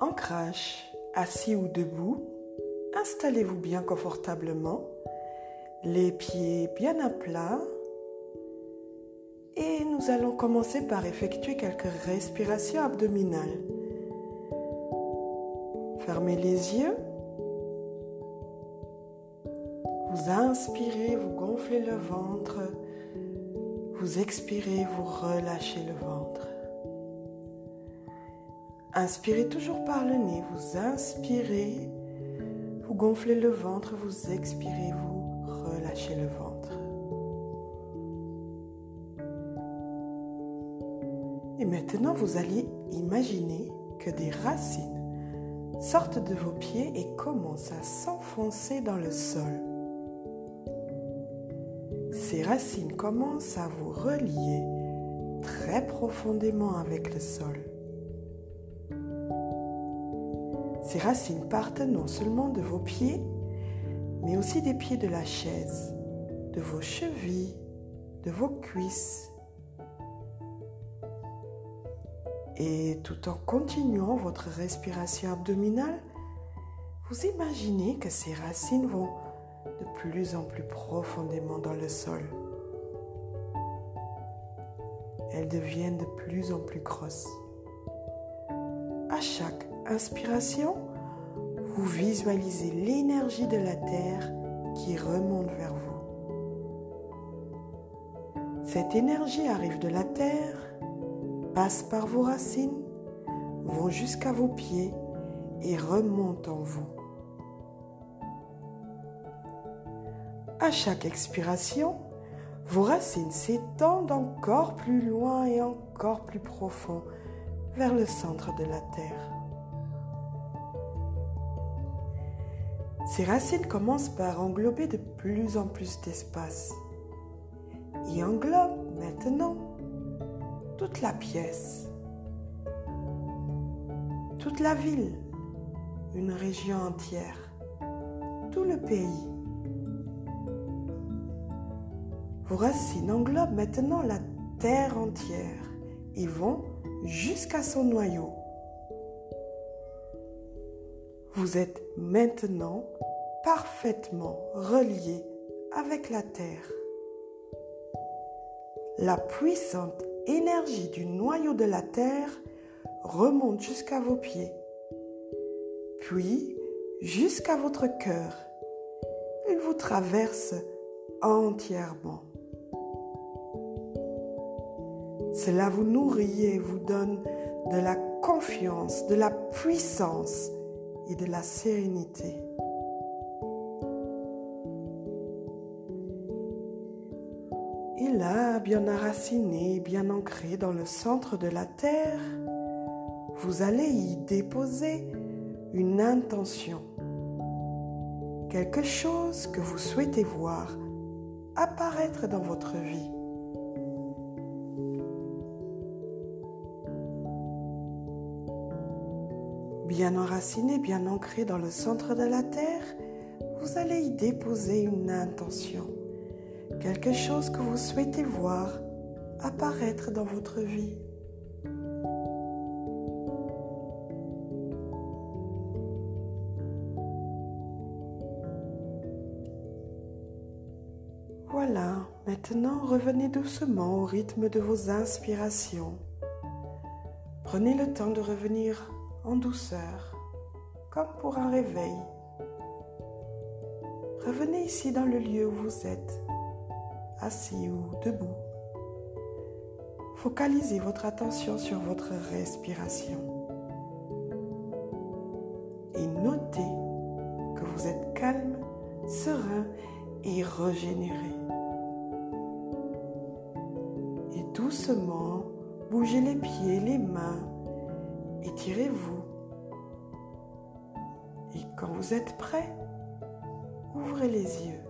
d'ancrage, assis ou debout, installez-vous bien confortablement, les pieds bien à plat et nous allons commencer par effectuer quelques respirations abdominales. Fermez les yeux. Vous inspirez, vous gonflez le ventre. Vous expirez, vous relâchez le ventre. Inspirez toujours par le nez, vous inspirez, vous gonflez le ventre, vous expirez, vous relâchez le ventre. Et maintenant, vous allez imaginer que des racines sortent de vos pieds et commencent à s'enfoncer dans le sol. Ces racines commencent à vous relier très profondément avec le sol. Ces racines partent non seulement de vos pieds, mais aussi des pieds de la chaise, de vos chevilles, de vos cuisses. Et tout en continuant votre respiration abdominale, vous imaginez que ces racines vont de plus en plus profondément dans le sol. Elles deviennent de plus en plus grosses. Inspiration, vous visualisez l'énergie de la Terre qui remonte vers vous. Cette énergie arrive de la Terre, passe par vos racines, vont jusqu'à vos pieds et remonte en vous. À chaque expiration, vos racines s'étendent encore plus loin et encore plus profond vers le centre de la Terre. Ces racines commencent par englober de plus en plus d'espace et englobent maintenant toute la pièce, toute la ville, une région entière, tout le pays. Vos racines englobent maintenant la terre entière et vont jusqu'à son noyau. Vous êtes maintenant parfaitement relié avec la terre. La puissante énergie du noyau de la terre remonte jusqu'à vos pieds, puis jusqu'à votre cœur. Il vous traverse entièrement. Cela vous nourrit et vous donne de la confiance, de la puissance et de la sérénité. Et là, bien enraciné, bien ancré dans le centre de la terre, vous allez y déposer une intention, quelque chose que vous souhaitez voir apparaître dans votre vie. Bien enraciné, bien ancré dans le centre de la terre, vous allez y déposer une intention, quelque chose que vous souhaitez voir apparaître dans votre vie. Voilà, maintenant revenez doucement au rythme de vos inspirations. Prenez le temps de revenir en douceur, comme pour un réveil. Revenez ici dans le lieu où vous êtes, assis ou debout. Focalisez votre attention sur votre respiration et notez que vous êtes calme, serein et régénéré. Et doucement, bougez les pieds, les mains, étirez-vous. Et quand vous êtes prêt, ouvrez les yeux.